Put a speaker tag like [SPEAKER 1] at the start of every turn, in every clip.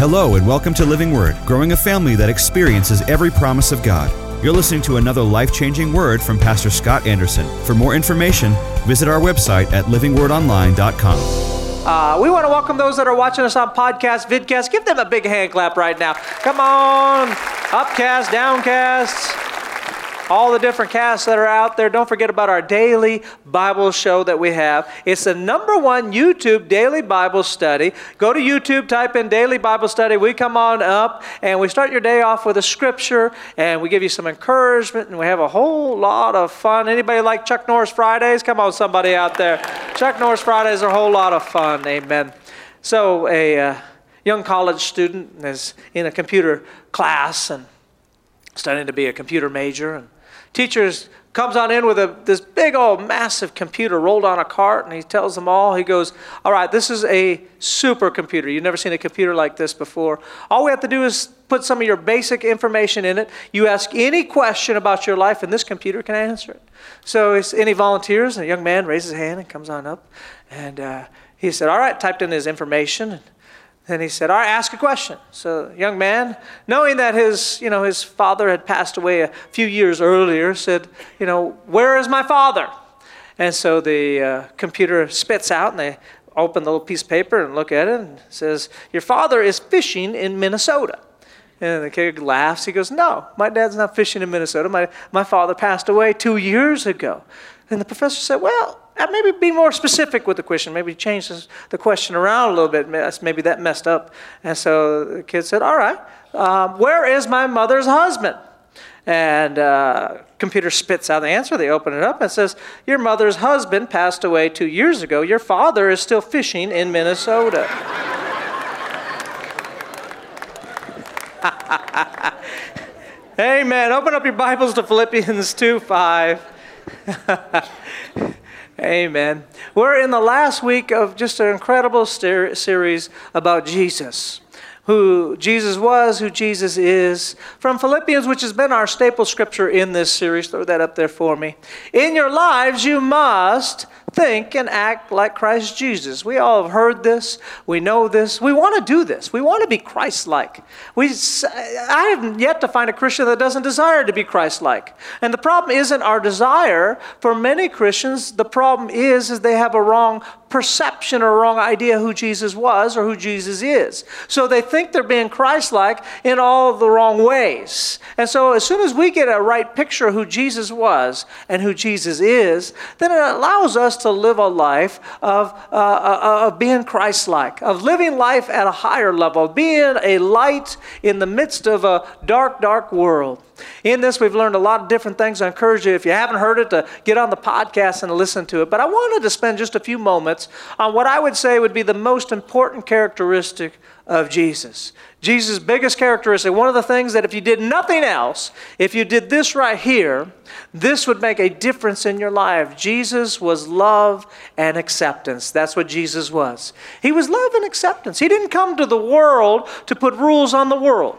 [SPEAKER 1] Hello, and welcome to Living Word, growing a family that experiences every promise of God. You're listening to another life changing word from Pastor Scott Anderson. For more information, visit our website at livingwordonline.com.
[SPEAKER 2] Uh, we want to welcome those that are watching us on podcast, vidcast. Give them a big hand clap right now. Come on, upcast, downcast all the different casts that are out there. Don't forget about our daily Bible show that we have. It's the number one YouTube daily Bible study. Go to YouTube, type in daily Bible study. We come on up and we start your day off with a scripture and we give you some encouragement and we have a whole lot of fun. Anybody like Chuck Norris Fridays? Come on, somebody out there. Chuck Norris Fridays are a whole lot of fun. Amen. So, a uh, young college student is in a computer class and studying to be a computer major and Teachers comes on in with a, this big old massive computer rolled on a cart and he tells them all. He goes all right this is a supercomputer. You've never seen a computer like this before. All we have to do is put some of your basic information in it. You ask any question about your life and this computer can answer it. So any volunteers and a young man raises his hand and comes on up. And uh, he said all right typed in his information and he said, All right, ask a question. So young man, knowing that his, you know, his father had passed away a few years earlier, said, You know, where is my father? And so the uh, computer spits out and they open the little piece of paper and look at it and says, Your father is fishing in Minnesota. And the kid laughs. He goes, No, my dad's not fishing in Minnesota. My, my father passed away two years ago. And the professor said, Well, maybe be more specific with the question. Maybe change the question around a little bit. Maybe that messed up. And so the kid said, All right, um, where is my mother's husband? And uh, computer spits out the answer. They open it up and says, Your mother's husband passed away two years ago. Your father is still fishing in Minnesota. Amen. Open up your Bibles to Philippians 2 5. Amen. We're in the last week of just an incredible series about Jesus who Jesus was, who Jesus is. From Philippians, which has been our staple scripture in this series, throw that up there for me. In your lives, you must think and act like Christ Jesus. We all have heard this. We know this. We want to do this. We want to be Christ like. I have yet to find a Christian that doesn't desire to be Christ like. And the problem isn't our desire. For many Christians, the problem is, is they have a wrong perception or wrong idea who Jesus was or who Jesus is. So they think they're being Christ like in all the wrong ways. And so as soon as we get a right picture of who Jesus was and who Jesus is, then it allows us to live a life of, uh, uh of being Christ like, of living life at a higher level, of being a light in the midst of a dark, dark world. In this, we've learned a lot of different things. I encourage you, if you haven't heard it, to get on the podcast and listen to it. But I wanted to spend just a few moments on what I would say would be the most important characteristic of Jesus. Jesus' biggest characteristic, one of the things that if you did nothing else, if you did this right here, this would make a difference in your life. Jesus was love and acceptance. That's what Jesus was. He was love and acceptance. He didn't come to the world to put rules on the world.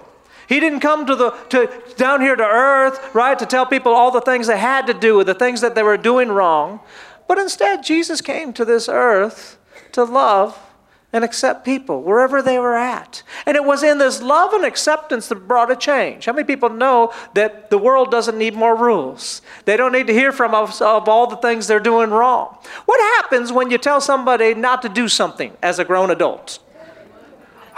[SPEAKER 2] He didn't come to the to down here to earth, right, to tell people all the things they had to do the things that they were doing wrong. But instead, Jesus came to this earth to love and accept people wherever they were at. And it was in this love and acceptance that brought a change. How many people know that the world doesn't need more rules? They don't need to hear from us of all the things they're doing wrong. What happens when you tell somebody not to do something as a grown adult?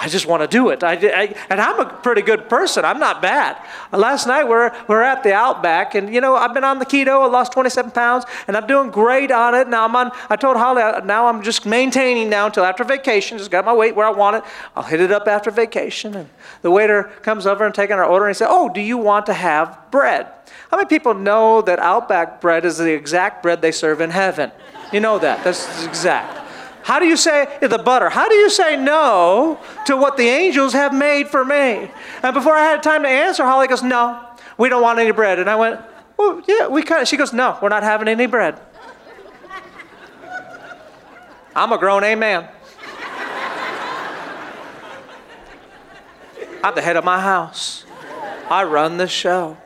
[SPEAKER 2] I just want to do it. I, I, and I'm a pretty good person. I'm not bad. Last night we're, we're at the Outback, and you know, I've been on the keto. I lost 27 pounds, and I'm doing great on it. Now I'm on, I told Holly, uh, now I'm just maintaining now until after vacation. Just got my weight where I want it. I'll hit it up after vacation. And the waiter comes over and taking our order, and he says, Oh, do you want to have bread? How many people know that Outback bread is the exact bread they serve in heaven? You know that. That's exact. How do you say the butter? How do you say no to what the angels have made for me? And before I had time to answer, Holly goes, No, we don't want any bread. And I went, Well, yeah, we kind of. She goes, No, we're not having any bread. I'm a grown amen. I'm the head of my house. I run the show.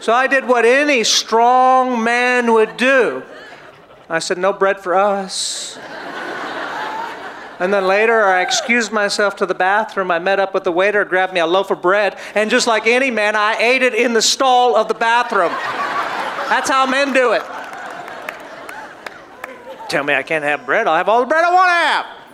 [SPEAKER 2] So I did what any strong man would do. I said, No bread for us. And then later, I excused myself to the bathroom. I met up with the waiter, grabbed me a loaf of bread, and just like any man, I ate it in the stall of the bathroom. That's how men do it. Tell me I can't have bread, I'll have all the bread I want to have.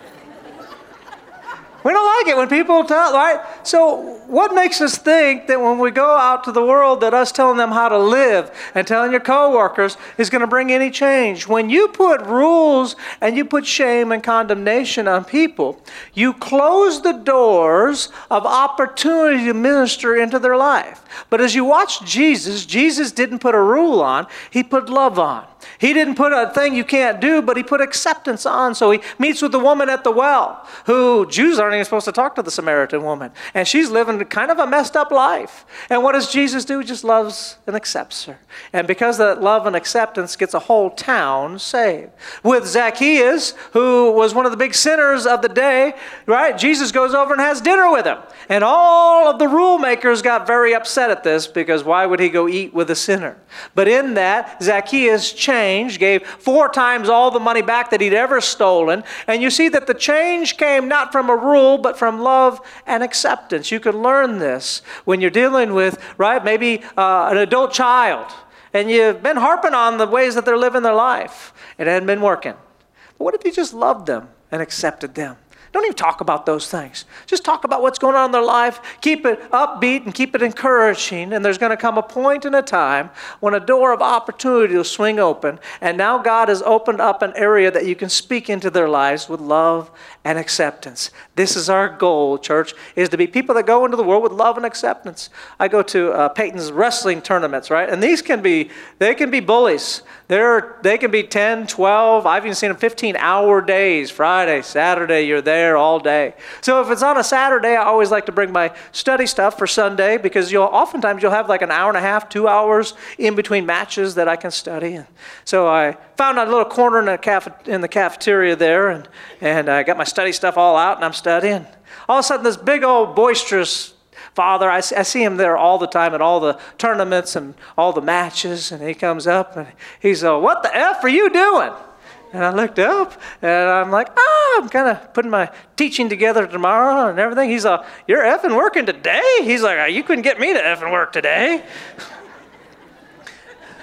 [SPEAKER 2] We don't like it when people tell, right? So, what makes us think that when we go out to the world, that us telling them how to live and telling your coworkers is going to bring any change? When you put rules and you put shame and condemnation on people, you close the doors of opportunity to minister into their life. But as you watch Jesus, Jesus didn't put a rule on, he put love on. He didn't put a thing you can't do, but he put acceptance on. So he meets with the woman at the well, who Jews aren't even supposed to talk to the Samaritan woman. And she's living kind of a messed up life. And what does Jesus do? He just loves and accepts her. And because that love and acceptance gets a whole town saved. With Zacchaeus, who was one of the big sinners of the day, right? Jesus goes over and has dinner with him. And all of the rule makers got very upset at this because why would he go eat with a sinner? But in that, Zacchaeus changed, gave four times all the money back that he'd ever stolen. And you see that the change came not from a rule, but from love and acceptance. You can learn this when you're dealing with, right, maybe uh, an adult child. And you've been harping on the ways that they're living their life. It hadn't been working. But what if you just loved them and accepted them? Don't even talk about those things. Just talk about what's going on in their life. Keep it upbeat and keep it encouraging. And there's going to come a point in a time when a door of opportunity will swing open. And now God has opened up an area that you can speak into their lives with love and acceptance. This is our goal, church, is to be people that go into the world with love and acceptance. I go to uh, Peyton's wrestling tournaments, right? And these can be, they can be bullies. They're, they can be 10, 12, I've even seen them 15 hour days, Friday, Saturday, you're there all day. So if it's on a Saturday, I always like to bring my study stuff for Sunday because you'll oftentimes you'll have like an hour and a half, two hours in between matches that I can study. And so I found a little corner in the, caf- in the cafeteria there, and, and I got my study stuff all out, and I'm studying. All of a sudden, this big old boisterous father. I, I, see him there all the time at all the tournaments and all the matches, and he comes up and he's, uh, What the F are you doing? And I looked up and I'm like, ah, I'm kind of putting my teaching together tomorrow and everything. He's like, you're effing working today? He's like, you couldn't get me to effing work today.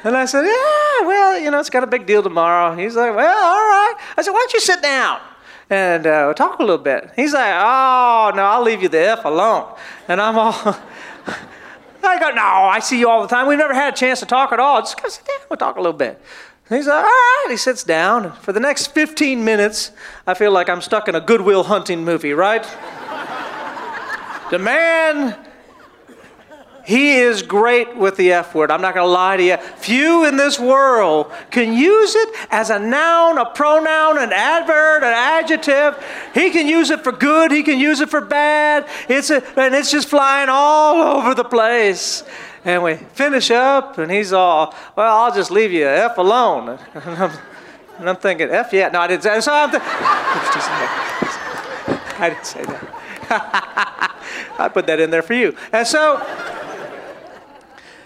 [SPEAKER 2] And I said, yeah, well, you know, it's got a big deal tomorrow. He's like, well, all right. I said, why don't you sit down and uh, talk a little bit? He's like, oh, no, I'll leave you the F alone. And I'm all, I go, no, I see you all the time. We've never had a chance to talk at all. Just come sit down. We'll talk a little bit. He's like, all right. He sits down. For the next 15 minutes, I feel like I'm stuck in a Goodwill Hunting movie, right? the man, he is great with the F word. I'm not going to lie to you. Few in this world can use it as a noun, a pronoun, an adverb, an adjective. He can use it for good, he can use it for bad. It's a, and it's just flying all over the place. And we finish up, and he's all, well, I'll just leave you F alone. And I'm, and I'm thinking, F yeah. No, I didn't say so I'm th- I didn't say that. I put that in there for you. And so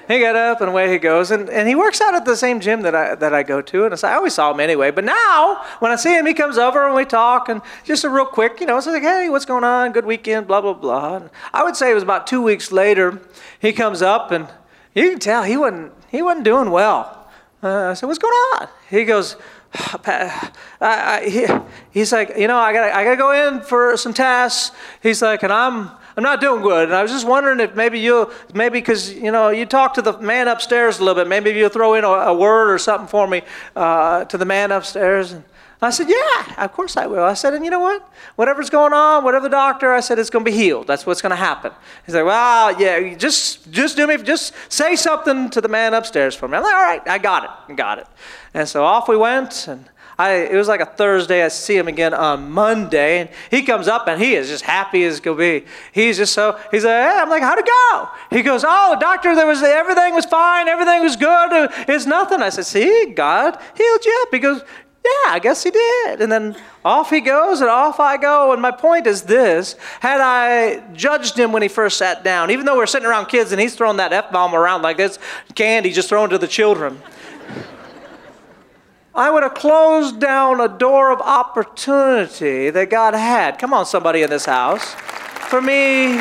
[SPEAKER 2] he got up and away he goes. And, and he works out at the same gym that I, that I go to. And I, always saw him anyway. But now, when I see him, he comes over and we talk. And just a real quick, you know, it's like, hey, what's going on? Good weekend, blah, blah, blah. And I would say it was about two weeks later, he comes up and you can tell he wasn't, he wasn't doing well. Uh, I said, what's going on? He goes, I, I, he, he's like, you know, I got I got to go in for some tasks. He's like, and I'm I'm not doing good. And I was just wondering if maybe you, maybe because, you know, you talk to the man upstairs a little bit. Maybe you'll throw in a, a word or something for me uh, to the man upstairs. And I said, yeah, of course I will. I said, and you know what? Whatever's going on, whatever the doctor, I said, it's going to be healed. That's what's going to happen. He's like, well, yeah, just, just do me, just say something to the man upstairs for me. I'm like, all right, I got it. I got it. And so off we went. And I, it was like a Thursday. I see him again on Monday, and he comes up and he is just happy as can be. He's just so he's like, hey, I'm like, how'd it go? He goes, oh, doctor, there was everything was fine, everything was good. Uh, it's nothing. I said, see, God healed you up. He goes, yeah, I guess he did. And then off he goes, and off I go. And my point is this had I judged him when he first sat down, even though we're sitting around kids and he's throwing that F bomb around like this candy just thrown to the children, I would have closed down a door of opportunity that God had. Come on, somebody in this house. For me,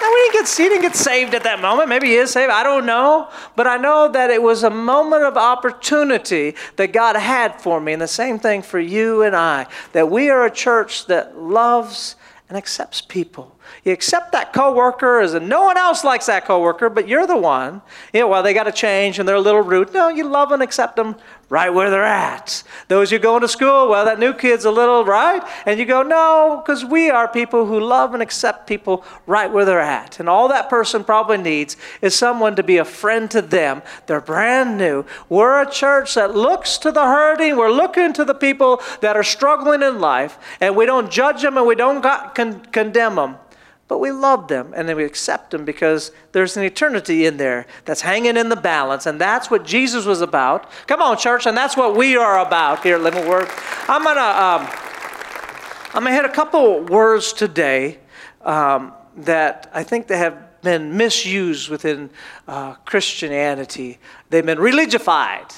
[SPEAKER 2] now, we didn't get, he didn't get saved at that moment. Maybe he is saved. I don't know. But I know that it was a moment of opportunity that God had for me. And the same thing for you and I. That we are a church that loves and accepts people. You accept that coworker as a, no one else likes that coworker, but you're the one. Know, well, they got to change and they're a little rude. No, you love and accept them right where they're at. Those you're going to school, well, that new kid's a little, right? And you go, no, because we are people who love and accept people right where they're at. And all that person probably needs is someone to be a friend to them. They're brand new. We're a church that looks to the hurting. We're looking to the people that are struggling in life, and we don't judge them and we don't con- condemn them but we love them and then we accept them because there's an eternity in there that's hanging in the balance and that's what jesus was about. Come on church and that's what we are about here at living word. I'm gonna um, i'm gonna hit a couple words today um, that i think they have been misused within uh, christianity. They've been religified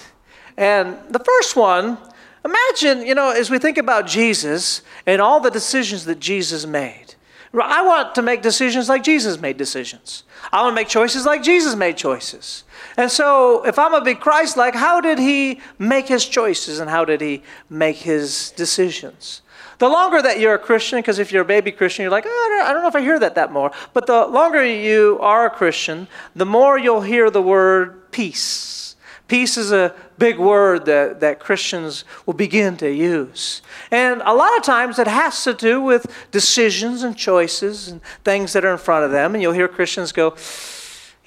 [SPEAKER 2] and the first one imagine you know as we think about jesus and all the decisions that jesus made I want to make decisions like Jesus made decisions. I want to make choices like Jesus made choices. And so, if I'm going to be Christ like, how did he make his choices and how did he make his decisions? The longer that you're a Christian, because if you're a baby Christian, you're like, oh, I don't know if I hear that that more. But the longer you are a Christian, the more you'll hear the word peace Peace is a big word that, that Christians will begin to use. And a lot of times it has to do with decisions and choices and things that are in front of them. And you'll hear Christians go,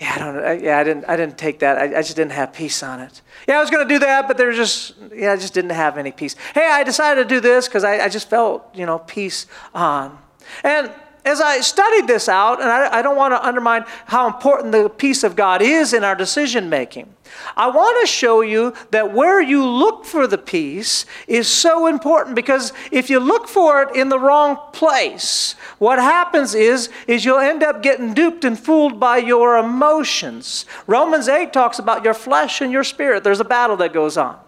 [SPEAKER 2] yeah, I don't. Yeah, I didn't. I didn't take that. I, I just didn't have peace on it. Yeah, I was going to do that, but there's just. Yeah, I just didn't have any peace. Hey, I decided to do this because I, I just felt, you know, peace on. And as I studied this out, and I, I don't want to undermine how important the peace of God is in our decision making, I want to show you that where you look for the peace is so important because if you look for it in the wrong place, what happens is, is you'll end up getting duped and fooled by your emotions. Romans 8 talks about your flesh and your spirit. There's a battle that goes on.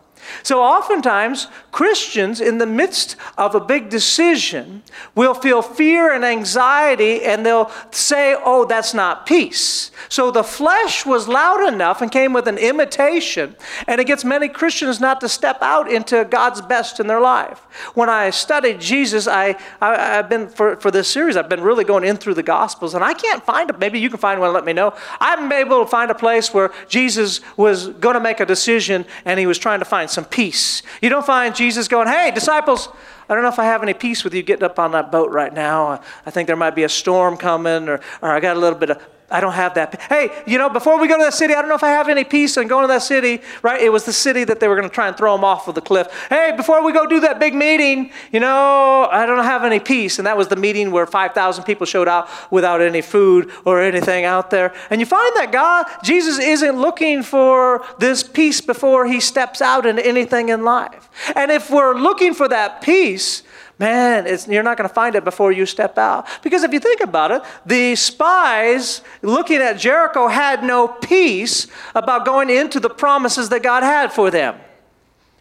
[SPEAKER 2] So, oftentimes, Christians, in the midst of a big decision, will feel fear and anxiety and they'll say, Oh, that's not peace. So, the flesh was loud enough and came with an imitation, and it gets many Christians not to step out into God's best in their life. When I studied Jesus, I, I, have been, for, for this series, I've been really going in through the Gospels, and I can't find it. Maybe you can find one, let me know. I haven't been able to find a place where Jesus was going to make a decision and he was trying to find some peace. You don't find Jesus going, hey, disciples, I don't know if I have any peace with you getting up on that boat right now. I think there might be a storm coming, or, or I got a little bit of I don't have that. Hey, you know, before we go to that city, I don't know if I have any peace in going to that city, right? It was the city that they were going to try and throw them off of the cliff. Hey, before we go do that big meeting, you know, I don't have any peace. And that was the meeting where 5,000 people showed out without any food or anything out there. And you find that God, Jesus isn't looking for this peace before he steps out into anything in life. And if we're looking for that peace, man, you're not going to find it before you step out. Because if you think about it, the spies looking at Jericho had no peace about going into the promises that God had for them.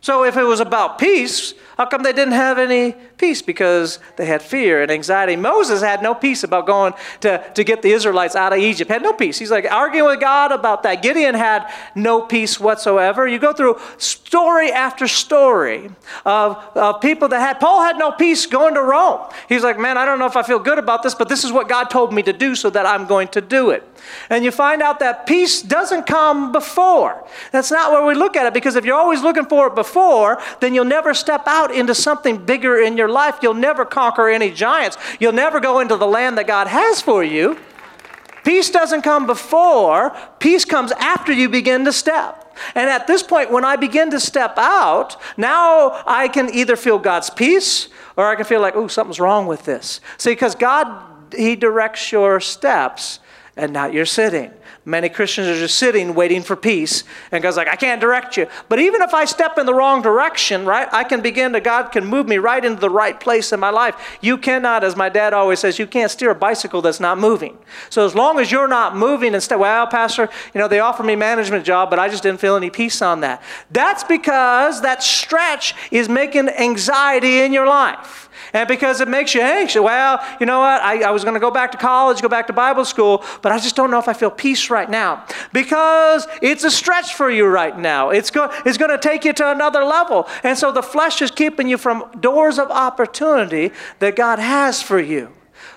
[SPEAKER 2] So if it was about peace, how come they didn't have any peace? Because they had fear and anxiety. Moses had no peace about going to, to get the Israelites out of Egypt. Had no peace. He's like arguing with God about that. Gideon had no peace whatsoever. You go through story after story of, of people that had, Paul had no peace going to Rome. He's like, man, I don't know if I feel good about this, but this is what God told me to do, so that I'm going to do it. And you find out that peace doesn't come before. That's not where we look at it, because if you're always looking for it before, then you'll never step out into something bigger in your life, you'll never conquer any giants. You'll never go into the land that God has for you. Peace doesn't come before, peace comes after you begin to step. And at this point, when I begin to step out, now I can either feel God's peace or I can feel like, oh, something's wrong with this. See, because God, He directs your steps and not you're sitting. Many Christians are just sitting waiting for peace. And God's like, I can't direct you. But even if I step in the wrong direction, right, I can begin to, God can move me right into the right place in my life. You cannot, as my dad always says, you can't steer a bicycle that's not moving. So as long as you're not moving and step, well, Pastor, you know, they offered me management job, but I just didn't feel any peace on that. That's because that stretch is making anxiety in your life and because it makes you anxious. Well, you know what? I, I was going to go back to college, go back to Bible school, but I just don't know if I feel peace right now because it's a stretch for you right now. It's, go, it's going to take you to another level. And so the flesh is keeping you from doors of opportunity that God has for you.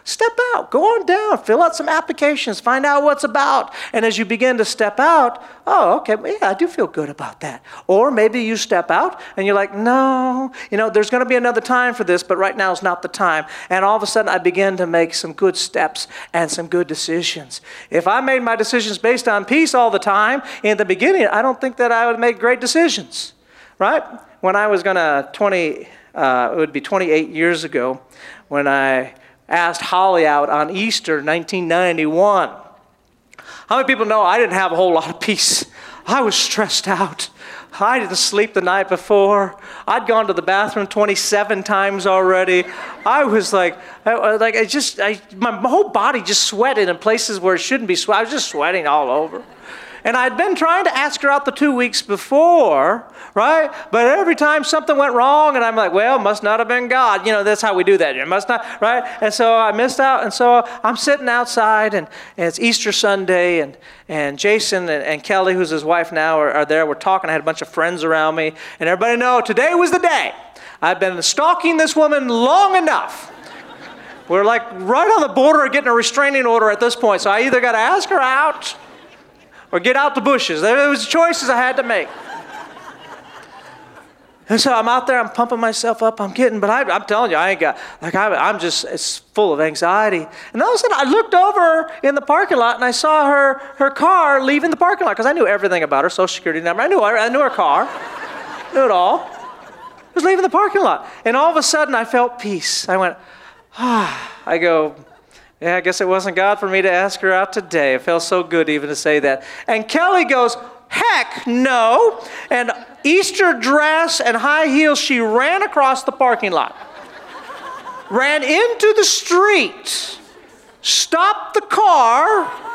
[SPEAKER 2] Step out, go on down, fill out some applications, find out what's about. And as you begin to step out, oh, okay, yeah, I do feel good about that. Or maybe you step out and you're like, no, you know, there's going to be another time for this, but right now is not the time. And all of a sudden, I begin to make some good steps and some good decisions. If I made my decisions based on peace all the time in the beginning, I don't think that I would make great decisions, right? When I was going to 20, uh, it would be 28 years ago when I asked Holly out on Easter 1991. How many people know I didn't have a whole lot of peace? I was stressed out. I didn't sleep the night before. I'd gone to the bathroom 27 times already. I was like, I, like I just, I, my whole body just sweated in places where it shouldn't be sweat. I was just sweating all over. And I'd been trying to ask her out the two weeks before, right? But every time something went wrong, and I'm like, well, must not have been God. You know, that's how we do that. It must not, right? And so I missed out. And so I'm sitting outside, and, and it's Easter Sunday, and, and Jason and, and Kelly, who's his wife now, are, are there. We're talking. I had a bunch of friends around me, and everybody know today was the day. I've been stalking this woman long enough. We're like right on the border of getting a restraining order at this point. So I either got to ask her out or get out the bushes. There was choices I had to make. And so I'm out there, I'm pumping myself up, I'm getting, but I, am telling you, I ain't got, like, I, am just, it's full of anxiety. And all of a sudden, I looked over in the parking lot and I saw her, her car leaving the parking lot because I knew everything about her social security number. I knew her, I knew her car, knew it all. It was leaving the parking lot. And all of a sudden, I felt peace. I went, ah, I go, yeah, I guess it wasn't God for me to ask her out today. It felt so good even to say that. And Kelly goes, Heck no. And Easter dress and high heels, she ran across the parking lot, ran into the street, stopped the car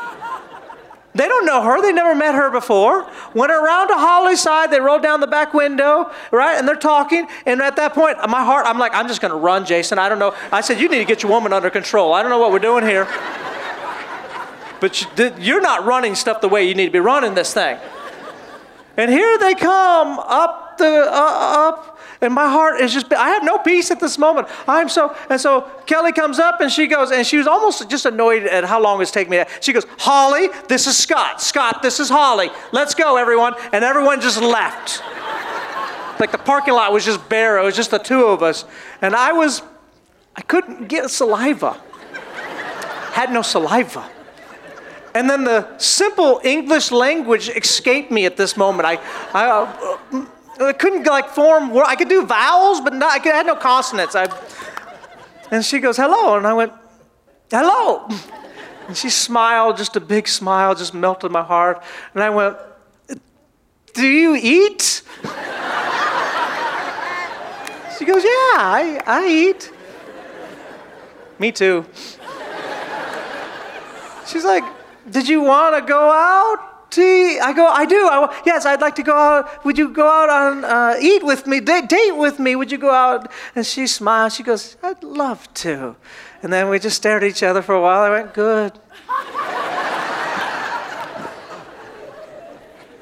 [SPEAKER 2] they don't know her. They never met her before. Went around to Holly's side. They rolled down the back window, right? And they're talking. And at that point, my heart, I'm like, I'm just going to run, Jason. I don't know. I said, You need to get your woman under control. I don't know what we're doing here. But you're not running stuff the way you need to be running this thing. And here they come up the uh, up and my heart is just, I have no peace at this moment. I'm so, and so Kelly comes up and she goes, and she was almost just annoyed at how long it's taken me. She goes, Holly, this is Scott. Scott, this is Holly. Let's go, everyone. And everyone just left. like the parking lot was just bare. It was just the two of us. And I was, I couldn't get saliva. Had no saliva. And then the simple English language escaped me at this moment. I, I uh, I couldn't like form. words. I could do vowels, but not, I, had no consonants. I, and she goes, "Hello," and I went, "Hello." And she smiled, just a big smile, just melted my heart. And I went, "Do you eat?" she goes, "Yeah, I, I eat." Me too. She's like, "Did you want to go out?" Tea. I go, I do. I, yes, I'd like to go out. Would you go out and uh, eat with me, date, date with me? Would you go out? And she smiles. She goes, I'd love to. And then we just stared at each other for a while. I went, good.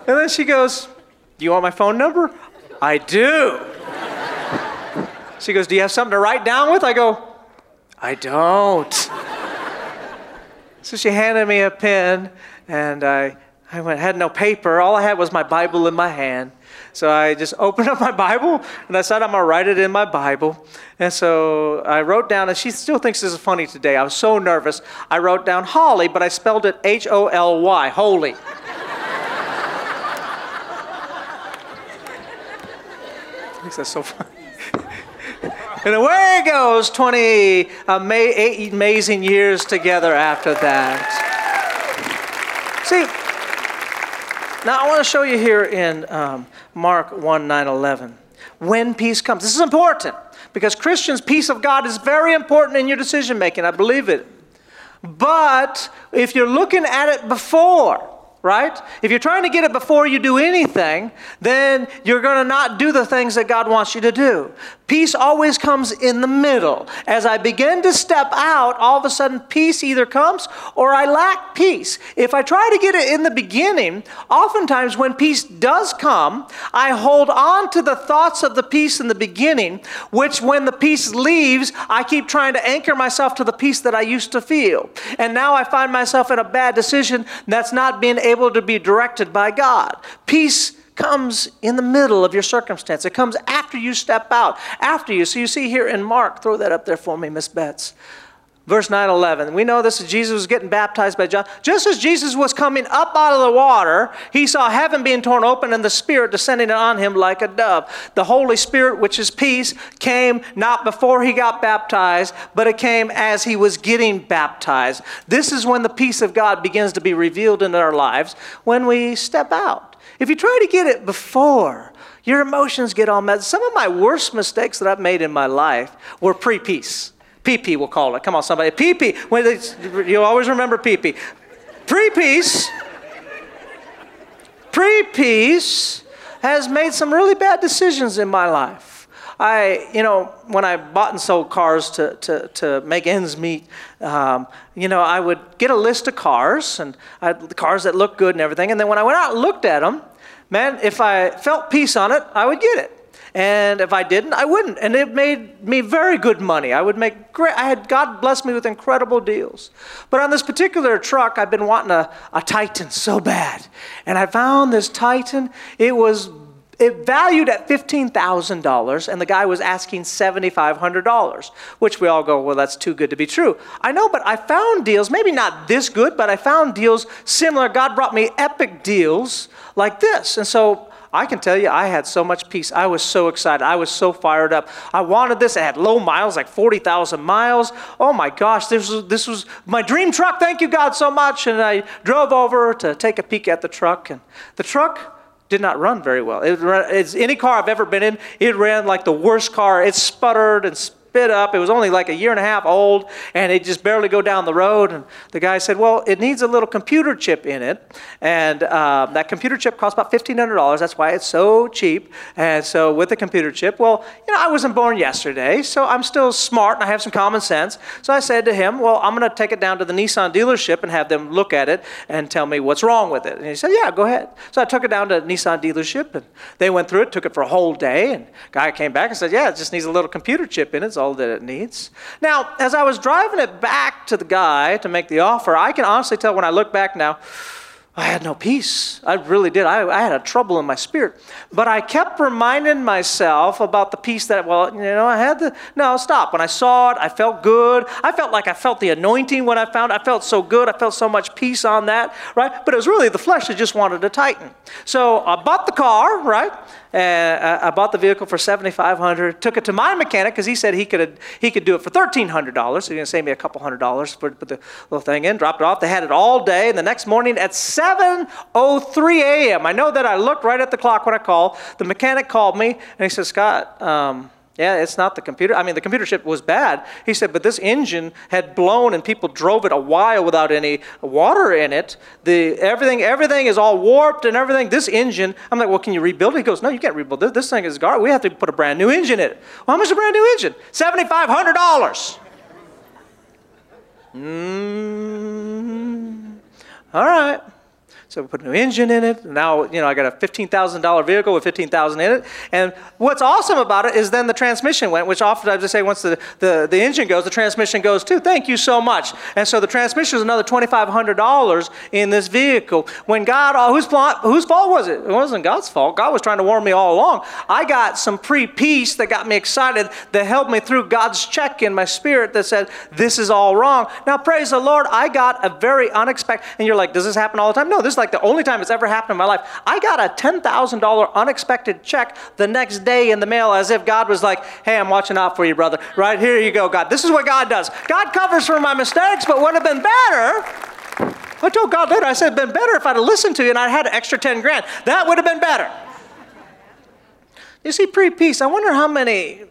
[SPEAKER 2] and then she goes, Do you want my phone number? I do. She goes, Do you have something to write down with? I go, I don't. So she handed me a pen, and I I went, had no paper. All I had was my Bible in my hand. So I just opened up my Bible and I said, I'm going to write it in my Bible. And so I wrote down, and she still thinks this is funny today. I was so nervous. I wrote down Holly, but I spelled it H O L Y, holy. I that's so funny. and away it goes 20 ama- amazing years together after that. See, now I want to show you here in um, Mark 1 9 11. When peace comes. This is important because Christians, peace of God is very important in your decision making. I believe it. But if you're looking at it before, right? If you're trying to get it before you do anything, then you're going to not do the things that God wants you to do. Peace always comes in the middle. As I begin to step out, all of a sudden peace either comes or I lack peace. If I try to get it in the beginning, oftentimes when peace does come, I hold on to the thoughts of the peace in the beginning, which when the peace leaves, I keep trying to anchor myself to the peace that I used to feel. And now I find myself in a bad decision that's not being able to be directed by God. Peace comes in the middle of your circumstance. It comes after you step out, after you. So you see here in Mark, throw that up there for me, Miss Betts. Verse 9 11. We know this is Jesus was getting baptized by John. Just as Jesus was coming up out of the water, he saw heaven being torn open and the Spirit descending on him like a dove. The Holy Spirit, which is peace, came not before he got baptized, but it came as he was getting baptized. This is when the peace of God begins to be revealed in our lives when we step out. If you try to get it before, your emotions get all messed. Some of my worst mistakes that I've made in my life were pre-peace. PP, we'll call it. Come on, somebody. PP. You always remember PP. Pre-peace. Pre-peace has made some really bad decisions in my life. I, you know, when I bought and sold cars to, to, to make ends meet, um, you know, I would get a list of cars and I the cars that looked good and everything. And then when I went out and looked at them, man, if I felt peace on it, I would get it. And if I didn't, I wouldn't. And it made me very good money. I would make great, I had, God blessed me with incredible deals. But on this particular truck, I've been wanting a, a Titan so bad. And I found this Titan. It was it valued at $15,000 and the guy was asking $7,500, which we all go, well, that's too good to be true. I know, but I found deals, maybe not this good, but I found deals similar. God brought me epic deals like this. And so I can tell you, I had so much peace. I was so excited. I was so fired up. I wanted this. It had low miles, like 40,000 miles. Oh my gosh, this was, this was my dream truck. Thank you, God, so much. And I drove over to take a peek at the truck. And the truck did not run very well. It, it's any car I've ever been in, it ran like the worst car. It sputtered and spit up. It was only like a year and a half old, and it just barely go down the road. And the guy said, "Well, it needs a little computer chip in it, and uh, that computer chip costs about fifteen hundred dollars. That's why it's so cheap." And so, with the computer chip, well, you know, I wasn't born yesterday, so I'm still smart and I have some common sense. So I said to him, "Well, I'm going to take it down to the Nissan dealership and have them look at it and tell me what's wrong with it." And he said, "Yeah, go ahead." So I took it down to Nissan dealership, and they went through it. Took it for a whole day, and guy came back and said, "Yeah, it just needs a little computer chip in it." All that it needs. Now, as I was driving it back to the guy to make the offer, I can honestly tell when I look back now, I had no peace. I really did. I, I, had a trouble in my spirit. But I kept reminding myself about the peace that, well, you know, I had the, no, stop. When I saw it, I felt good. I felt like I felt the anointing when I found it. I felt so good. I felt so much peace on that, right? But it was really the flesh that just wanted to tighten. So I bought the car, right? And I bought the vehicle for 7,500. Took it to my mechanic because he said he could, he could do it for $1,300. So he's going to save me a couple hundred dollars for put the little thing in. Dropped it off. They had it all day. And the next morning at 7.03 a.m., I know that I looked right at the clock when I called. The mechanic called me and he said, Scott, um, yeah, it's not the computer. I mean, the computer chip was bad. He said, but this engine had blown and people drove it a while without any water in it. The, everything, everything is all warped and everything. This engine, I'm like, well, can you rebuild it? He goes, no, you can't rebuild it. This thing is garbage. We have to put a brand new engine in it. Well, how much is a brand new engine? $7,500. Mm, all right. So we put a new engine in it. Now, you know, I got a $15,000 vehicle with 15000 in it. And what's awesome about it is then the transmission went, which oftentimes just say once the, the, the engine goes, the transmission goes too. Thank you so much. And so the transmission is another $2,500 in this vehicle. When God, oh, whose, fault, whose fault was it? It wasn't God's fault. God was trying to warn me all along. I got some pre-peace that got me excited that helped me through God's check in my spirit that said, this is all wrong. Now, praise the Lord, I got a very unexpected, and you're like, does this happen all the time? No, this like the only time it's ever happened in my life. I got a $10,000 unexpected check the next day in the mail as if God was like, hey, I'm watching out for you, brother. Right here you go, God. This is what God does. God covers for my mistakes, but would have been better I told God later, I said, been better if I'd listened to you and I had an extra 10 grand. That would have been better. You see, pre peace, I wonder how many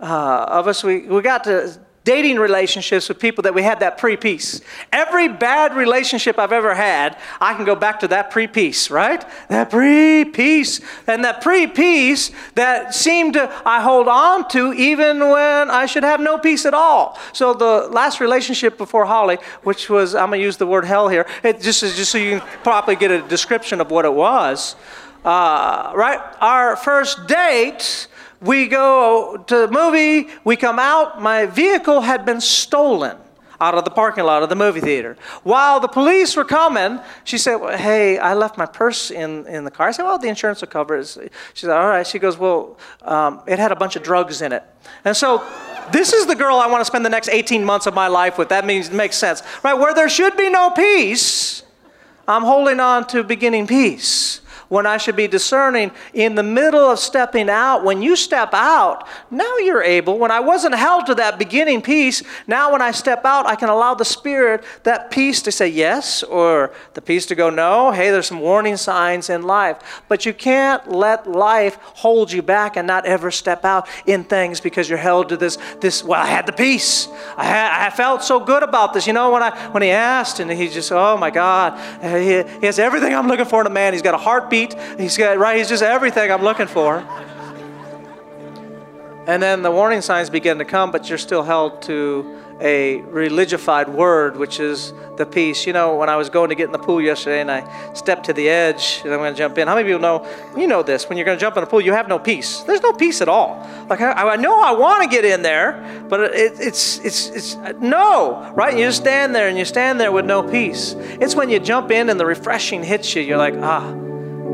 [SPEAKER 2] uh, of us we, we got to dating relationships with people that we had that pre peace. Every bad relationship I've ever had, I can go back to that pre peace, right? That pre peace. And that pre peace that seemed to I hold on to even when I should have no peace at all. So the last relationship before Holly, which was, I'm going to use the word hell here, it just, just so you can properly get a description of what it was. Uh, right? Our first date we go to the movie, we come out, my vehicle had been stolen out of the parking lot of the movie theater. While the police were coming, she said, well, Hey, I left my purse in, in the car. I said, Well, the insurance will cover it. She said, All right. She goes, Well, um, it had a bunch of drugs in it. And so, this is the girl I want to spend the next 18 months of my life with. That means it makes sense. Right? Where there should be no peace, I'm holding on to beginning peace when I should be discerning in the middle of stepping out. When you step out, now you're able. When I wasn't held to that beginning peace, now when I step out, I can allow the Spirit that peace to say yes or the peace to go no. Hey, there's some warning signs in life. But you can't let life hold you back and not ever step out in things because you're held to this, this well, I had the peace. I, had, I felt so good about this. You know, when, I, when he asked and he just, oh my God, he, he has everything I'm looking for in a man. He's got a heartbeat He's got, right? He's just everything I'm looking for. And then the warning signs begin to come, but you're still held to a religified word, which is the peace. You know, when I was going to get in the pool yesterday and I stepped to the edge and I'm going to jump in, how many people know, you know this, when you're going to jump in a pool, you have no peace. There's no peace at all. Like, I, I know I want to get in there, but it, it's, it's, it's, no, right? You just stand there and you stand there with no peace. It's when you jump in and the refreshing hits you, you're like, ah,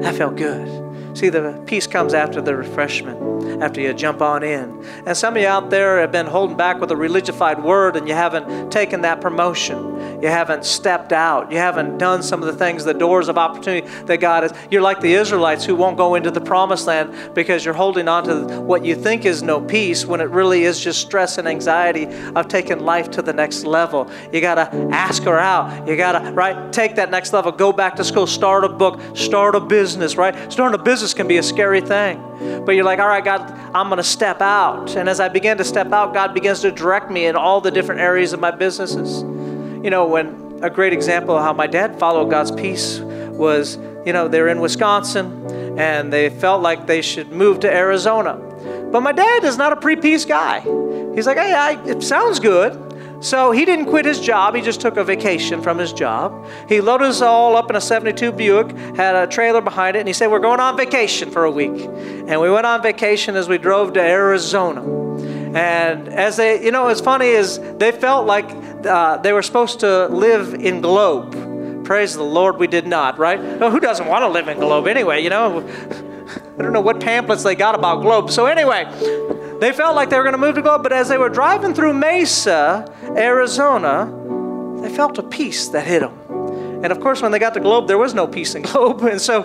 [SPEAKER 2] that felt good. See, the peace comes after the refreshment, after you jump on in. And some of you out there have been holding back with a religified word and you haven't taken that promotion. You haven't stepped out. You haven't done some of the things, the doors of opportunity that God has. You're like the Israelites who won't go into the promised land because you're holding on to what you think is no peace when it really is just stress and anxiety of taking life to the next level. You got to ask her out. You got to, right, take that next level. Go back to school, start a book, start a business, right? Start a business can be a scary thing. But you're like, all right, God, I'm going to step out. And as I begin to step out, God begins to direct me in all the different areas of my businesses. You know, when a great example of how my dad followed God's peace was, you know, they're in Wisconsin and they felt like they should move to Arizona. But my dad is not a pre peace guy. He's like, hey, I, it sounds good. So he didn't quit his job. He just took a vacation from his job. He loaded us all up in a 72 Buick, had a trailer behind it, and he said, We're going on vacation for a week. And we went on vacation as we drove to Arizona. And as they, you know, what's funny is they felt like uh, they were supposed to live in Globe. Praise the Lord, we did not, right? Who doesn't want to live in Globe anyway, you know? I don't know what pamphlets they got about Globe. So, anyway, they felt like they were going to move to Globe, but as they were driving through Mesa, Arizona, they felt a peace that hit them. And of course, when they got to Globe, there was no peace in Globe. And so,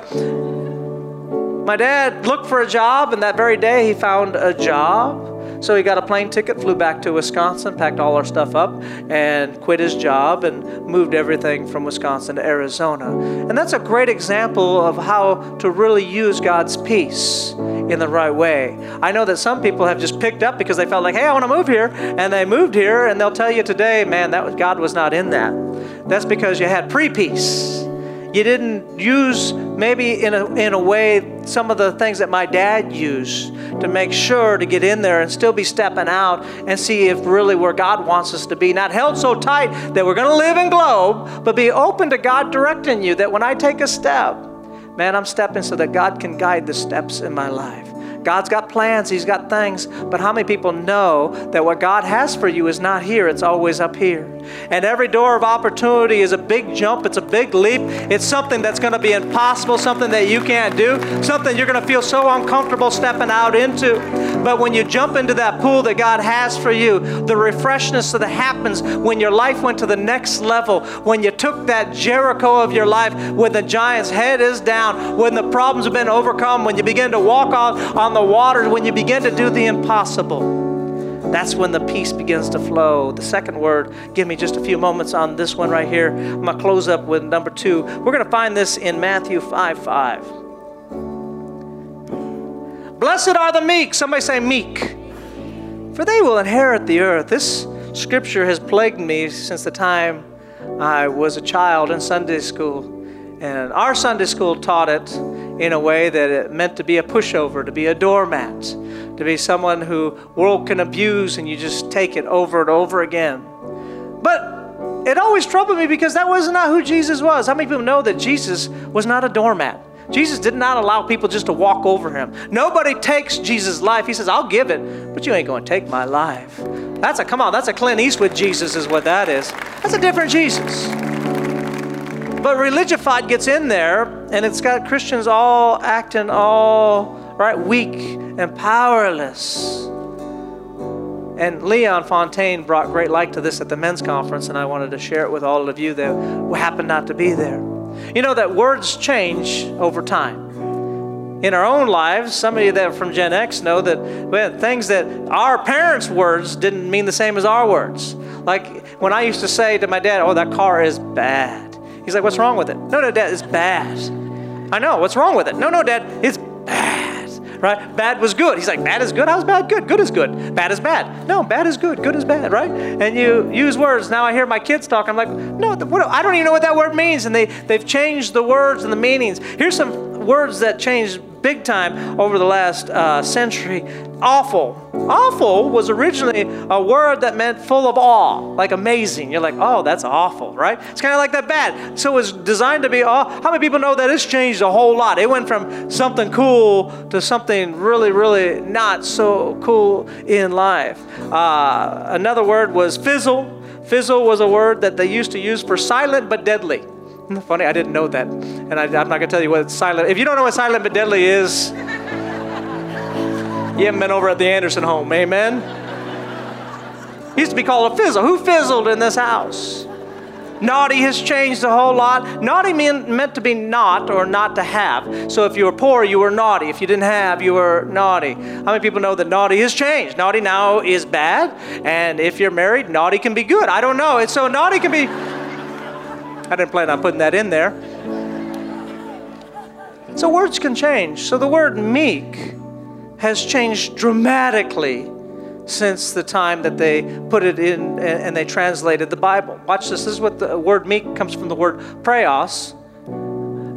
[SPEAKER 2] my dad looked for a job, and that very day he found a job. So he got a plane ticket, flew back to Wisconsin, packed all our stuff up, and quit his job and moved everything from Wisconsin to Arizona. And that's a great example of how to really use God's peace in the right way. I know that some people have just picked up because they felt like, hey, I want to move here, and they moved here, and they'll tell you today, man, that was, God was not in that. That's because you had pre peace you didn't use maybe in a, in a way some of the things that my dad used to make sure to get in there and still be stepping out and see if really where God wants us to be. Not held so tight that we're going to live in globe, but be open to God directing you that when I take a step, man, I'm stepping so that God can guide the steps in my life. God's got plans, He's got things, but how many people know that what God has for you is not here, it's always up here? And every door of opportunity is a big jump, it's a big leap. It's something that's going to be impossible, something that you can't do, something you're going to feel so uncomfortable stepping out into. But when you jump into that pool that God has for you, the refreshness that happens when your life went to the next level, when you took that Jericho of your life, when the giant's head is down, when the problems have been overcome, when you begin to walk on, on the waters, when you begin to do the impossible that's when the peace begins to flow. The second word, give me just a few moments on this one right here. I'm going to close up with number two. We're going to find this in Matthew 5 5. Blessed are the meek. Somebody say meek. For they will inherit the earth. This scripture has plagued me since the time I was a child in Sunday school. And our Sunday school taught it in a way that it meant to be a pushover, to be a doormat, to be someone who world can abuse and you just take it over and over again. But it always troubled me because that was not who Jesus was. How many people know that Jesus was not a doormat? Jesus did not allow people just to walk over him. Nobody takes Jesus' life. He says, I'll give it, but you ain't going to take my life. That's a, come on, that's a Clint Eastwood Jesus, is what that is. That's a different Jesus. But religified gets in there, and it's got Christians all acting all right, weak and powerless. And Leon Fontaine brought great light to this at the men's conference, and I wanted to share it with all of you that happened not to be there. You know that words change over time. In our own lives, some of you that are from Gen X know that well, things that our parents' words didn't mean the same as our words. Like when I used to say to my dad, Oh, that car is bad. He's like, What's wrong with it? No, no, dad, it's bad. I know, what's wrong with it? No, no, dad, it's bad right? Bad was good. He's like, bad is good. How's bad good? Good is good. Bad is bad. No, bad is good. Good is bad, right? And you use words. Now I hear my kids talk. I'm like, no, what, I don't even know what that word means. And they, they've changed the words and the meanings. Here's some words that changed big time over the last uh, century. Awful. Awful was originally a word that meant full of awe, like amazing. You're like, oh, that's awful, right? It's kind of like that bad. So it was designed to be awe. How many people know that it's changed a whole lot? It went from something cool to something really, really not so cool in life. Uh, another word was fizzle. Fizzle was a word that they used to use for silent but deadly. Funny, I didn't know that. And I, am not going to tell you what silent. If you don't know what silent but deadly is, you haven't been over at the Anderson home. Amen. He used to be called a fizzle. Who fizzled in this house? Naughty has changed a whole lot. Naughty mean, meant to be not or not to have. So if you were poor, you were naughty. If you didn't have, you were naughty. How many people know that naughty has changed? Naughty now is bad. And if you're married, naughty can be good. I don't know. It's so naughty can be I didn't plan on putting that in there. So words can change. So the word meek has changed dramatically since the time that they put it in and they translated the Bible. Watch this. This is what the word meek comes from the word praos,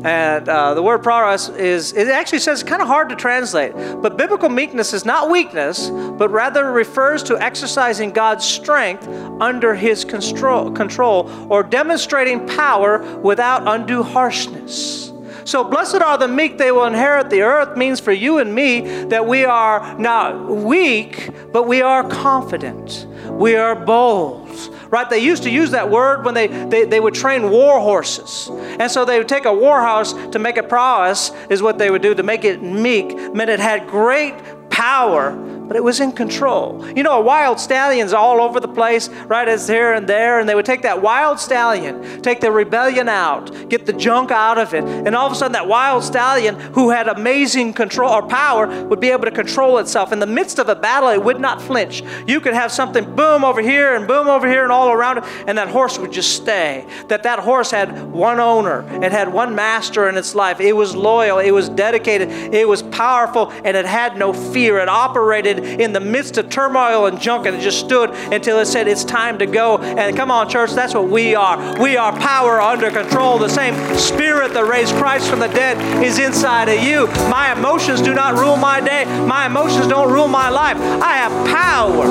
[SPEAKER 2] and uh, the word praos is, it actually says it's kind of hard to translate. But biblical meekness is not weakness, but rather refers to exercising God's strength under his control, control or demonstrating power without undue harshness. So, blessed are the meek, they will inherit the earth means for you and me that we are not weak, but we are confident. We are bold right? They used to use that word when they, they, they would train war horses. And so they would take a war horse to make it praos, is what they would do, to make it meek, meant it had great power but it was in control. You know, a wild stallion's all over the place, right? It's here and there, and they would take that wild stallion, take the rebellion out, get the junk out of it, and all of a sudden that wild stallion, who had amazing control or power, would be able to control itself. In the midst of a battle, it would not flinch. You could have something boom over here and boom over here and all around it, and that horse would just stay. That that horse had one owner, it had one master in its life. It was loyal, it was dedicated, it was powerful, and it had no fear. It operated in the midst of turmoil and junk, and it just stood until it said, It's time to go. And come on, church, that's what we are. We are power under control. The same spirit that raised Christ from the dead is inside of you. My emotions do not rule my day, my emotions don't rule my life. I have power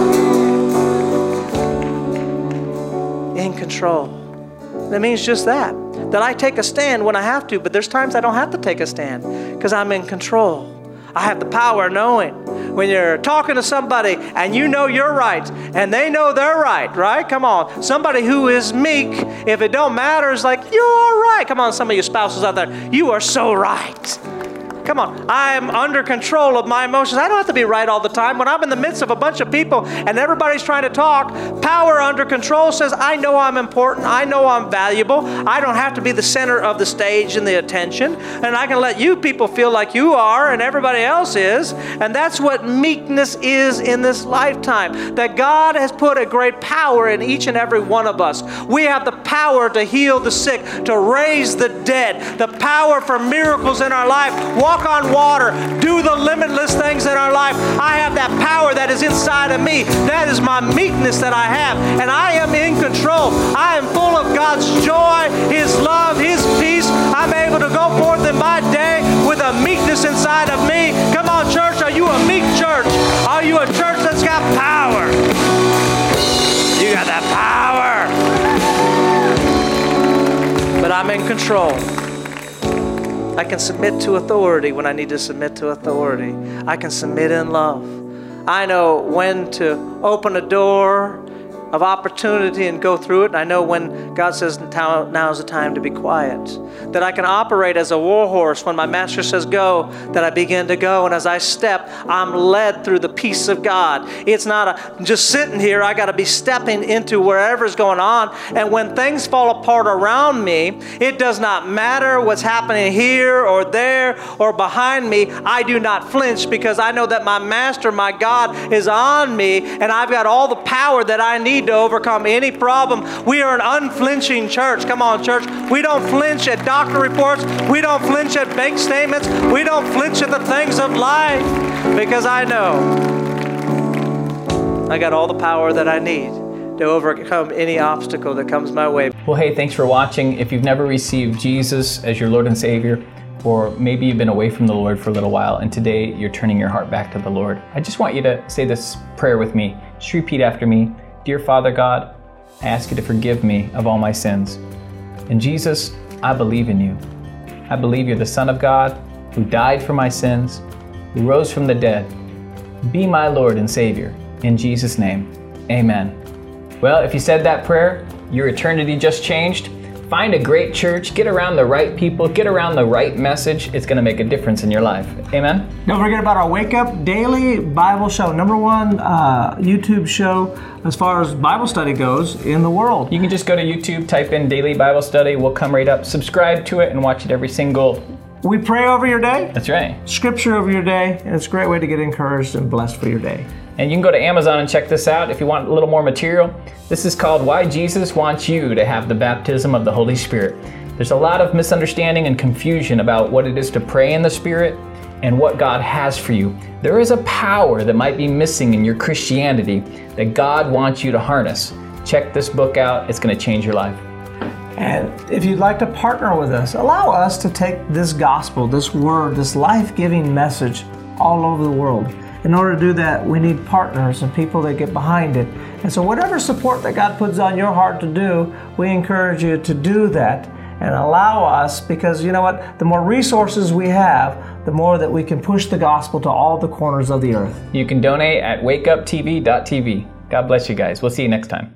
[SPEAKER 2] in control. That means just that. That I take a stand when I have to, but there's times I don't have to take a stand because I'm in control. I have the power of knowing when you're talking to somebody and you know you're right and they know they're right, right? Come on. Somebody who is meek, if it don't matter, is like, you're right. Come on, some of you spouses out there, you are so right. Come on, I am under control of my emotions. I don't have to be right all the time. When I'm in the midst of a bunch of people and everybody's trying to talk, power under control says, I know I'm important. I know I'm valuable. I don't have to be the center of the stage and the attention. And I can let you people feel like you are and everybody else is. And that's what meekness is in this lifetime. That God has put a great power in each and every one of us. We have the power to heal the sick, to raise the dead, the power for miracles in our life, walk on water, do the limitless things in our life. I have that power that is inside of me. That is my meekness that I have. And I am in control. I am full of God's joy, His love, His peace. I'm able to go forth in my day with a meekness inside of me. Come on, church, are you a meek church? Are you a church that's got power? You got that power. But I'm in control. I can submit to authority when I need to submit to authority. I can submit in love. I know when to open a door of opportunity and go through it. And I know when God says now is the time to be quiet. That I can operate as a war horse when my master says go, that I begin to go. And as I step, I'm led through the peace of God. It's not a, just sitting here, I got to be stepping into wherever's going on. And when things fall apart around me, it does not matter what's happening here or there or behind me. I do not flinch because I know that my master, my God, is on me and I've got all the power that I need to overcome any problem. We are an unflinching church. Come on, church. We don't flinch at doctor reports. We don't flinch at bank statements. We don't flinch at the things of life because I know I got all the power that I need to overcome any obstacle that comes my way.
[SPEAKER 3] Well, hey, thanks for watching. If you've never received Jesus as your Lord and Savior, or maybe you've been away from the Lord for a little while and today you're turning your heart back to the Lord, I just want you to say this prayer with me. Just repeat after me. Dear Father God, I ask you to forgive me of all my sins. And Jesus, I believe in you. I believe you're the Son of God who died for my sins, who rose from the dead. Be my Lord and Savior. In Jesus' name, amen. Well, if you said that prayer, your eternity just changed. Find a great church, get around the right people, get around the right message. It's going to make a difference in your life. Amen.
[SPEAKER 2] Don't forget about our Wake Up Daily Bible Show, number one uh, YouTube show as far as Bible study goes in the world.
[SPEAKER 3] You can just go to YouTube, type in Daily Bible Study, we'll come right up. Subscribe to it and watch it every single
[SPEAKER 2] we pray over your day.
[SPEAKER 3] That's right.
[SPEAKER 2] Scripture over your day, and it's a great way to get encouraged and blessed for your day.
[SPEAKER 3] And you can go to Amazon and check this out if you want a little more material. This is called Why Jesus Wants You to Have the Baptism of the Holy Spirit. There's a lot of misunderstanding and confusion about what it is to pray in the Spirit and what God has for you. There is a power that might be missing in your Christianity that God wants you to harness. Check this book out, it's going to change your life.
[SPEAKER 2] And if you'd like to partner with us, allow us to take this gospel, this word, this life giving message all over the world. In order to do that, we need partners and people that get behind it. And so, whatever support that God puts on your heart to do, we encourage you to do that and allow us because you know what? The more resources we have, the more that we can push the gospel to all the corners of the earth.
[SPEAKER 3] You can donate at wakeuptv.tv. God bless you guys. We'll see you next time.